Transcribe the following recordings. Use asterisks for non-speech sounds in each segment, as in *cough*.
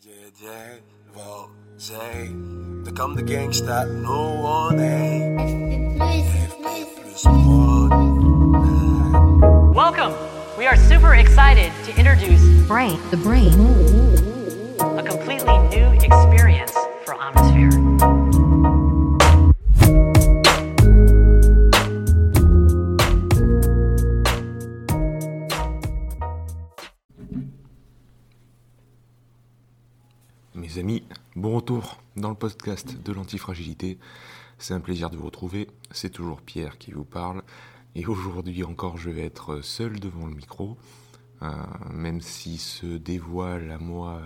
JJ, wel, zij, kan de gangsta, no one, hey. plus One. Welcome! We are super excited to introduce Brain. The brain. a completely new experience Mes amis, bon retour dans le podcast de l'antifragilité. C'est un plaisir de vous retrouver. C'est toujours Pierre qui vous parle. Et aujourd'hui encore, je vais être seul devant le micro. Euh, même si se dévoilent à moi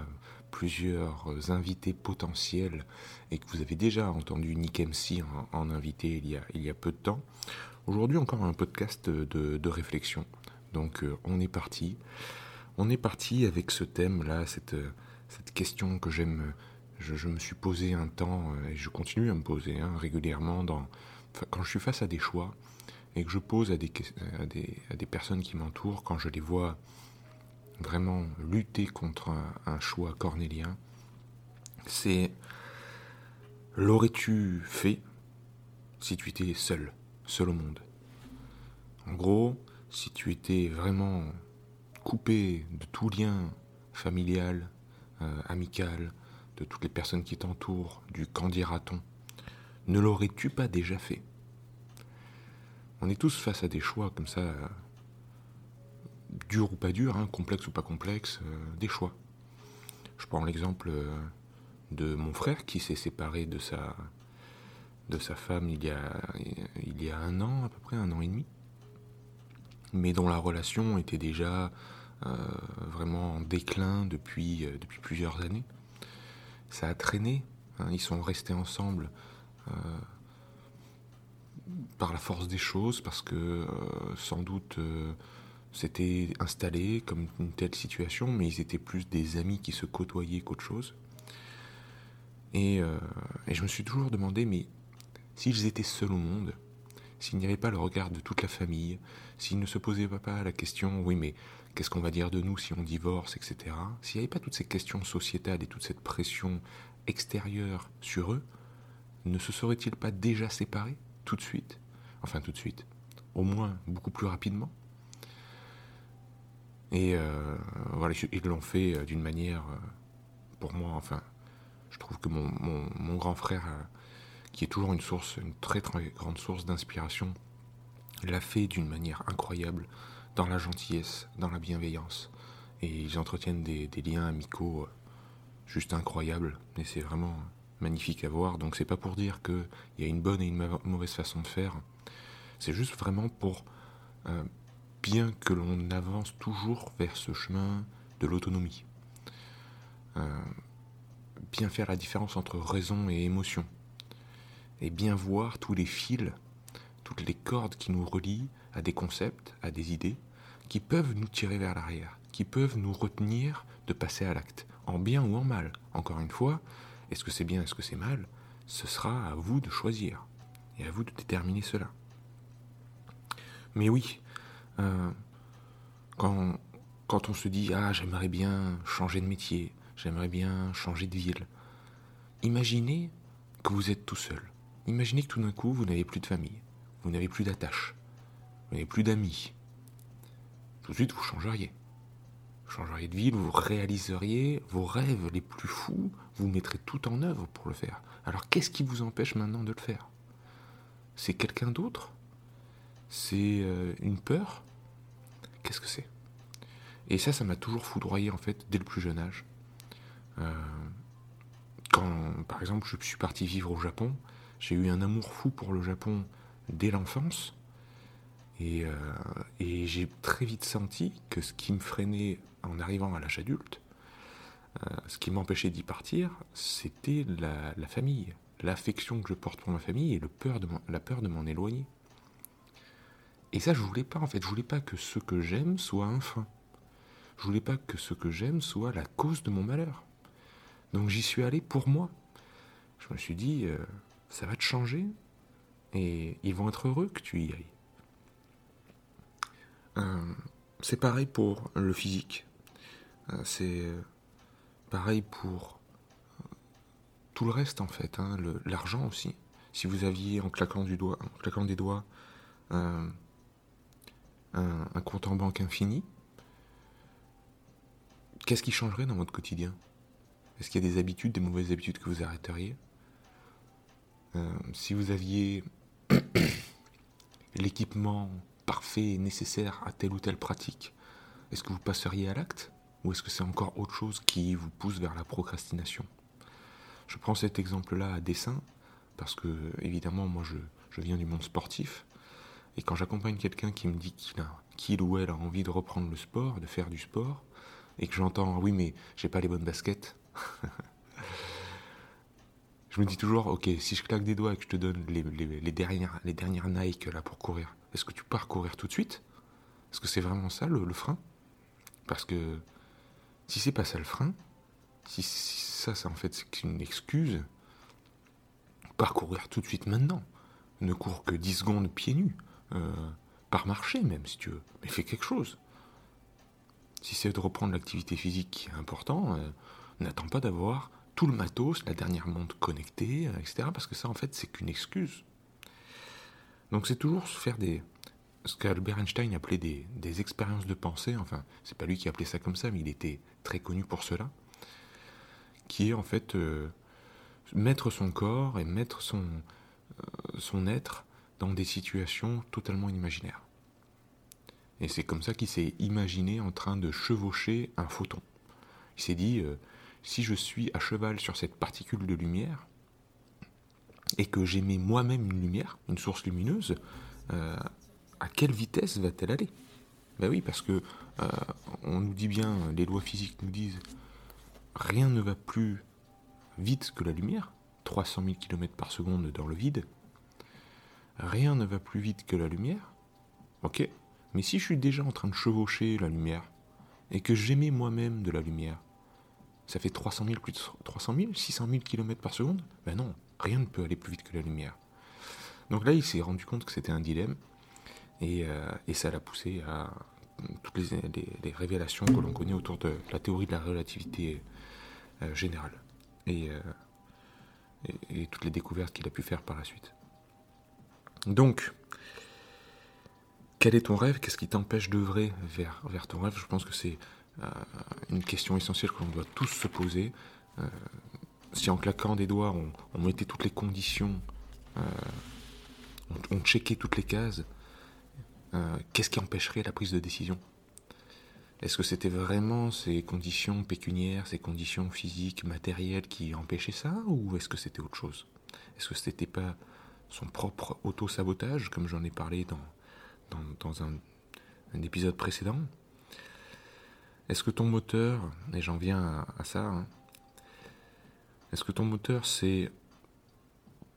plusieurs invités potentiels et que vous avez déjà entendu Nick MC en, en invité il y, a, il y a peu de temps. Aujourd'hui encore un podcast de, de réflexion. Donc euh, on est parti. On est parti avec ce thème-là, cette, cette question que j'aime, je, me suis posé un temps euh, et je continue à me poser hein, régulièrement quand je suis face à des choix et que je pose à des, personnes qui m'entourent, quand je les vois vraiment lutter contre un choix cornélien, c'est l'aurais-tu fait si tu étais seul, seul au monde? En gros, si tu étais vraiment coupé de tout lien familial, euh, amical, de toutes les personnes qui t'entourent, du qu'en dira-t-on, ne l'aurais-tu pas déjà fait? On est tous face à des choix comme ça, durs ou pas durs, hein, complexes ou pas complexes, euh, des choix. Je prends l'exemple euh, de mon frère qui s'est séparé de sa, de sa femme il y, a, il y a un an, à peu près un an et demi, mais dont la relation était déjà vraiment en déclin depuis, euh, depuis plusieurs années. Ça a traîné, hein, ils sont restés ensemble euh, par la force des choses, parce que euh, sans doute euh, c'était installé comme une telle situation, mais ils étaient plus des amis qui se côtoyaient qu'autre chose. Euh, et je me suis toujours demandé, mais s'ils étaient seuls au monde, s'il n'y avait pas le regard de toute la famille, s'ils ne se posaient pas la question, oui, mais qu'est-ce qu'on va dire de nous si on divorce, etc. S'il n'y avait pas toutes ces questions sociétales et toute cette pression extérieure sur eux, ne se seraient-ils pas déjà séparés tout de suite? Enfin, tout de suite. Au moins, beaucoup plus rapidement. Et euh, voilà, ils l'ont fait euh, d'une manière, euh, pour moi, enfin, je trouve que mon, mon, grand frère, euh, qui est toujours une source, une très très grande source d'inspiration, l'a fait d'une manière incroyable, dans la gentillesse, dans la bienveillance. Et ils entretiennent des, liens amicaux euh, juste incroyables. Et c'est vraiment magnifique à voir. Donc c'est pas pour dire qu'il y a une bonne et une ma- mauvaise façon de faire. C'est juste vraiment pour, euh, bien que l'on avance toujours vers ce chemin de l'autonomie. Euh, bien faire la différence entre raison et émotion. Et bien voir tous les fils, toutes les cordes qui nous relient à des concepts, à des idées, qui peuvent nous tirer vers l'arrière, qui peuvent nous retenir de passer à l'acte, en bien ou en mal. Encore une fois, est-ce que c'est bien, est-ce que c'est mal Ce sera à vous de choisir, et à vous de déterminer cela. Mais oui, euh, quand, quand on se dit Ah, j'aimerais bien changer de métier, j'aimerais bien changer de ville, imaginez que vous êtes tout seul. Imaginez que tout d'un coup, vous n'avez plus de famille, vous n'avez plus d'attache, vous n'avez plus d'amis. Tout de suite, vous changeriez. Vous changeriez de ville, vous réaliseriez vos rêves les plus fous, vous mettrez tout en œuvre pour le faire. Alors qu'est-ce qui vous empêche maintenant de le faire? C'est quelqu'un d'autre? C'est euh, une peur? Qu'est-ce que c'est? Et ça, ça m'a toujours foudroyé en fait dès le plus jeune âge. Euh, quand, par exemple, je suis parti vivre au Japon, j'ai eu un amour fou pour le Japon dès l'enfance. Et, euh, et j'ai très vite senti que ce qui me freinait en arrivant à l'âge adulte, euh, ce qui m'empêchait d'y partir, c'était la, famille, l'affection que je porte pour ma famille et le peur de la peur de m'en éloigner. Et ça, je voulais pas en fait. Je voulais pas que ce que j'aime soit un frein. Je voulais pas que ce que j'aime soit la cause de mon malheur. Donc j'y suis allé pour moi. Je me suis dit, euh, ça va te changer et ils vont être heureux que tu y ailles. Euh, c'est pareil pour le physique. Euh, c'est pareil pour tout le reste en fait, hein, l'argent aussi. Si vous aviez en claquant, du doigt, en claquant des doigts un, compte en banque infini, qu'est-ce qui changerait dans votre quotidien? Est-ce qu'il y a des habitudes, des mauvaises habitudes que vous arrêteriez? euh, Si vous aviez *coughs* l'équipement parfait et nécessaire à telle ou telle pratique, est-ce que vous passeriez à l'acte Ou est-ce que c'est encore autre chose qui vous pousse vers la procrastination? Je prends cet exemple-là à dessin, parce que évidemment moi je, je viens du monde sportif, et quand j'accompagne quelqu'un qui me dit qu'il qu'il ou elle a envie de reprendre le sport, de faire du sport, et que j'entends oui mais j'ai pas les bonnes baskets, *laughs* je me dis toujours ok si je claque des doigts et que je te donne les, dernières, les dernières Nike là pour courir, est-ce que tu pars courir tout de suite? Est-ce que c'est vraiment ça le, frein? Parce que si c'est pas ça le frein, si, ça, ça en fait c'est une excuse, parcourir tout de suite maintenant. Ne cours que 10 secondes pieds nus. Euh, par marché même si tu veux. Mais fais quelque chose. Si c'est de reprendre l'activité physique qui est important, euh, n'attends pas d'avoir tout le matos, la dernière montre connectée, euh, etc. Parce que ça, en fait, c'est qu'une excuse. Donc c'est toujours se faire des... Ce qu'Albert Einstein appelait des, des expériences de pensée, enfin, c'est pas lui qui appelait ça comme ça, mais il était très connu pour cela, qui est en fait euh, mettre son corps et mettre son, son être dans des situations totalement inimaginaires. Et c'est comme ça qu'il s'est imaginé en train de chevaucher un photon. Il s'est dit, euh, si je suis à cheval sur cette particule de lumière, et que j'émets moi-même une lumière, une source lumineuse, euh, à quelle vitesse va-t-elle aller? Ben oui, parce que euh, on nous dit bien, les lois physiques nous disent, rien ne va plus vite que la lumière, 300 000 km par seconde dans le vide, rien ne va plus vite que la lumière, ok, mais si je suis déjà en train de chevaucher la lumière, et que j'émets moi-même de la lumière, ça fait 300 000, plus de 300 000, 600 000 km par seconde Ben non, rien ne peut aller plus vite que la lumière. Donc là, il s'est rendu compte que c'était un dilemme, et, euh, ça l'a poussé à toutes les, révélations que l'on connaît autour de la théorie de la relativité euh, générale, euh, et toutes les découvertes qu'il a pu faire par la suite. Donc, quel est ton rêve? Qu'est-ce qui t'empêche d'œuvrer vers, vers ton rêve? Je pense que c'est une question essentielle que l'on doit tous se poser. Euh, si en claquant des doigts, on, mettait toutes les conditions, euh, on, checkait toutes les cases, qu'est-ce qui empêcherait la prise de décision? Est-ce que c'était vraiment ces conditions pécuniaires, ces conditions physiques, matérielles qui empêchaient ça Ou est-ce que c'était autre chose? Est-ce que c'était pas son propre auto-sabotage, comme j'en ai parlé dans dans, un, épisode précédent? Est-ce que ton moteur, et j'en viens à, ça, hein, est-ce que ton moteur c'est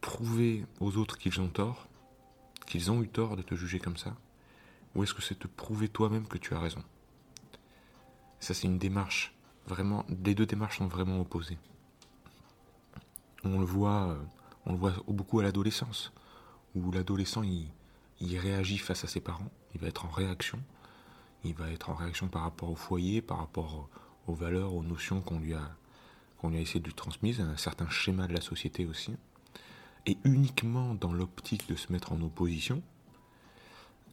prouver aux autres qu'ils ont tort, qu'ils ont eu tort de te juger comme ça, ou est-ce que c'est te prouver toi-même que tu as raison? Ça c'est une démarche, vraiment, les deux démarches sont vraiment opposées. On le voit, on le voit beaucoup à l'adolescence, où l'adolescent il réagit face à ses parents, il va être en réaction, il va être en réaction par rapport au foyer, par rapport aux valeurs, aux notions qu'on lui a essayé de lui transmettre, un certain schéma de la société aussi. Et uniquement dans l'optique de se mettre en opposition,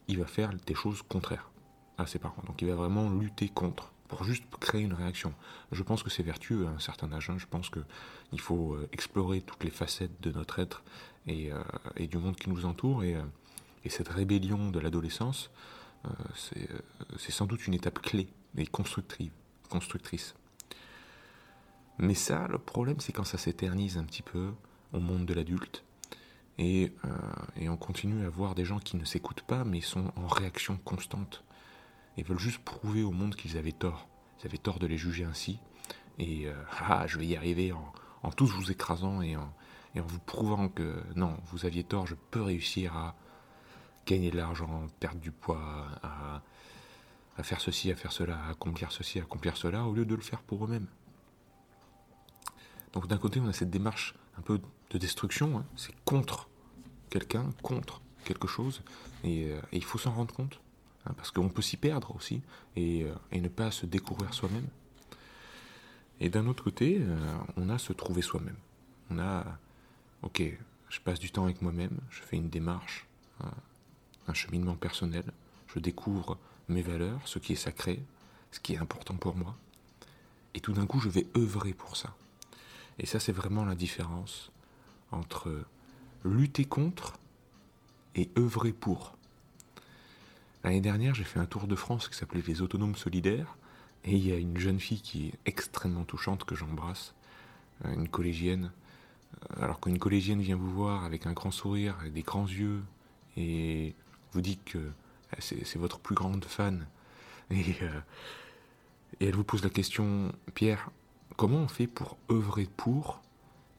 il va faire des choses contraires à ses parents. Donc il va vraiment lutter contre pour juste créer une réaction. Je pense que c'est vertueux à un certain âge. Hein. Je pense qu'il faut euh, explorer toutes les facettes de notre être et, euh, du monde qui nous entoure. Et, euh, et cette rébellion de l'adolescence, c'est sans doute une étape clé et constructrice. Mais ça, le problème, c'est quand ça s'éternise un petit peu au monde de l'adulte, et, euh, et, on continue à voir des gens qui ne s'écoutent pas, mais sont en réaction constante, et veulent juste prouver au monde qu'ils avaient tort. Ils avaient tort de les juger ainsi, et *laughs* ah, je vais y arriver en, en tous vous écrasant et en vous prouvant que non, vous aviez tort, je peux réussir à gagner de l'argent, perdre du poids, à, faire ceci, à faire cela, à accomplir ceci, accomplir cela, au lieu de le faire pour eux-mêmes. Donc d'un côté, on a cette démarche un peu de destruction, hein. c'est contre quelqu'un, contre quelque chose, et, euh, il faut s'en rendre compte, hein, parce qu'on peut s'y perdre aussi, et, euh, et, ne pas se découvrir soi-même. Et d'un autre côté, euh, on a se trouver soi-même. On a, ok, je passe du temps avec moi-même, je fais une démarche, un cheminement personnel, je découvre mes valeurs, ce qui est sacré, ce qui est important pour moi. Et tout d'un coup, je vais œuvrer pour ça. Et ça, c'est vraiment la différence entre lutter contre et œuvrer pour. L'année dernière, j'ai fait un tour de France qui s'appelait Les Autonomes Solidaires, et il y a une jeune fille qui est extrêmement touchante que j'embrasse, euh, une collégienne. Euh, alors qu'une collégienne vient vous voir avec un grand sourire, et des grands yeux, et vous dit que euh, c'est votre plus grande fan, et, et elle vous pose la question, Pierre, comment on fait pour œuvrer pour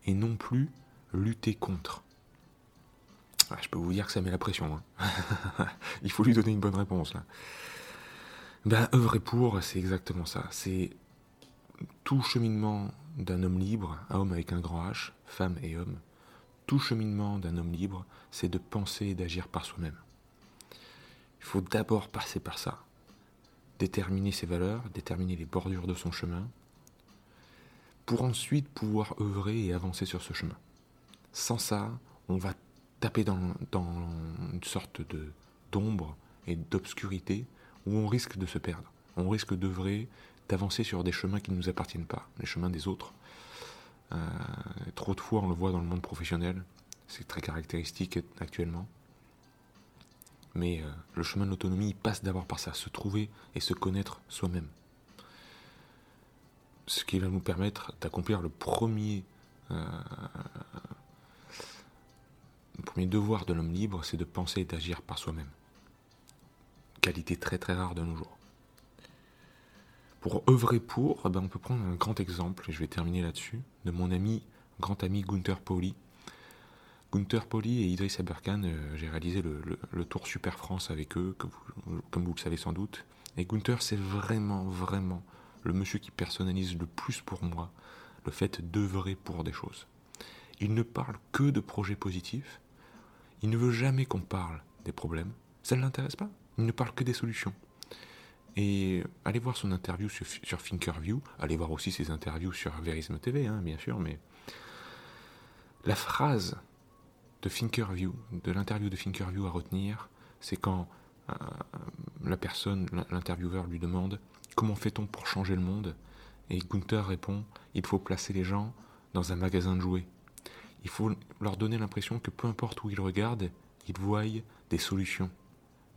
et non plus lutter contre? Ah, Je peux vous dire que ça met la pression. Hein. *laughs* Il faut lui donner une bonne réponse. Ben, œuvrer pour, c'est exactement ça. C'est tout cheminement d'un homme libre, un homme avec un grand H, femme et homme. Tout cheminement d'un homme libre, c'est de penser et d'agir par soi-même. Il faut d'abord passer par ça. Déterminer ses valeurs, déterminer les bordures de son chemin, pour ensuite pouvoir œuvrer et avancer sur ce chemin. Sans ça, on va taper dans, une sorte d'ombre et d'obscurité où on risque de se perdre. On risque d'œuvrer, d'avancer sur des chemins qui ne nous appartiennent pas, les chemins des autres. Euh, trop de fois, on le voit dans le monde professionnel, c'est très caractéristique actuellement. Mais euh, le chemin de l'autonomie passe d'abord par ça, se trouver et se connaître soi-même. Ce qui va nous permettre d'accomplir le premier, euh, premier devoir de l'homme libre, c'est de penser et d'agir par soi-même qualité très très rare de nos jours. Pour œuvrer pour, eh ben on peut prendre un grand exemple, et je vais terminer là-dessus, de mon ami, grand ami Gunther Pauli. Gunther Pauli et Idriss Aberkan, euh, j'ai réalisé le, Tour Super France avec eux, comme vous le savez sans doute. Et Gunther, c'est vraiment, vraiment le monsieur qui personnalise le plus pour moi le fait d'œuvrer pour des choses. Il ne parle que de projets positifs, il ne veut jamais qu'on parle des problèmes, ça ne l'intéresse pas. Il ne parle que des solutions. Et allez voir son interview sur, sur Thinkerview, allez voir aussi ses interviews sur Verisme TV, hein, bien sûr, mais la phrase de de l'interview de Thinkerview à retenir, c'est quand euh, la personne, l'intervieweur lui demande comment fait-on pour changer le monde? Et Gunther répond il faut placer les gens dans un magasin de jouets. Il faut leur donner l'impression que peu importe où ils regardent, ils voient des solutions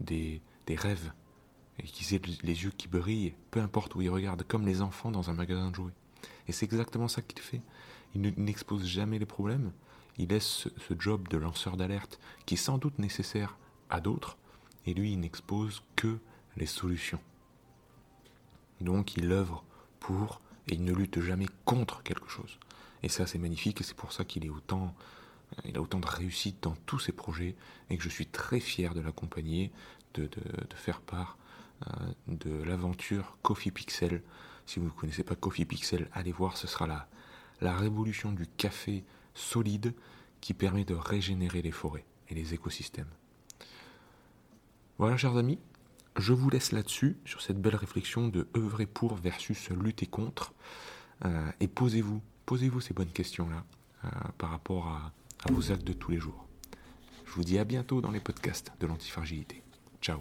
des, rêves, et qu'ils aient les yeux qui brillent, peu importe où ils regardent, comme les enfants dans un magasin de jouets. Et c'est exactement ça qu'il fait. Il n'expose jamais les problèmes, il laisse ce, job de lanceur d'alerte, qui est sans doute nécessaire à d'autres, et lui, il n'expose que les solutions. Donc il œuvre pour, et il ne lutte jamais contre quelque chose. Et ça, c'est magnifique, et c'est pour ça qu'il est autant il a autant de réussite dans tous ses projets et que je suis très fier de l'accompagner, de, faire part euh, de l'aventure Coffee Pixel. Si vous ne connaissez pas Coffee Pixel, allez voir, ce sera la révolution du café solide qui permet de régénérer les forêts et les écosystèmes. Voilà, chers amis, je vous laisse là-dessus, sur cette belle réflexion de œuvrer pour versus lutter contre. Euh, et posez-vous, posez-vous ces bonnes questions-là euh, par rapport à, à vos actes de tous les jours. Je vous dis à bientôt dans les podcasts de l'antifragilité. Ciao.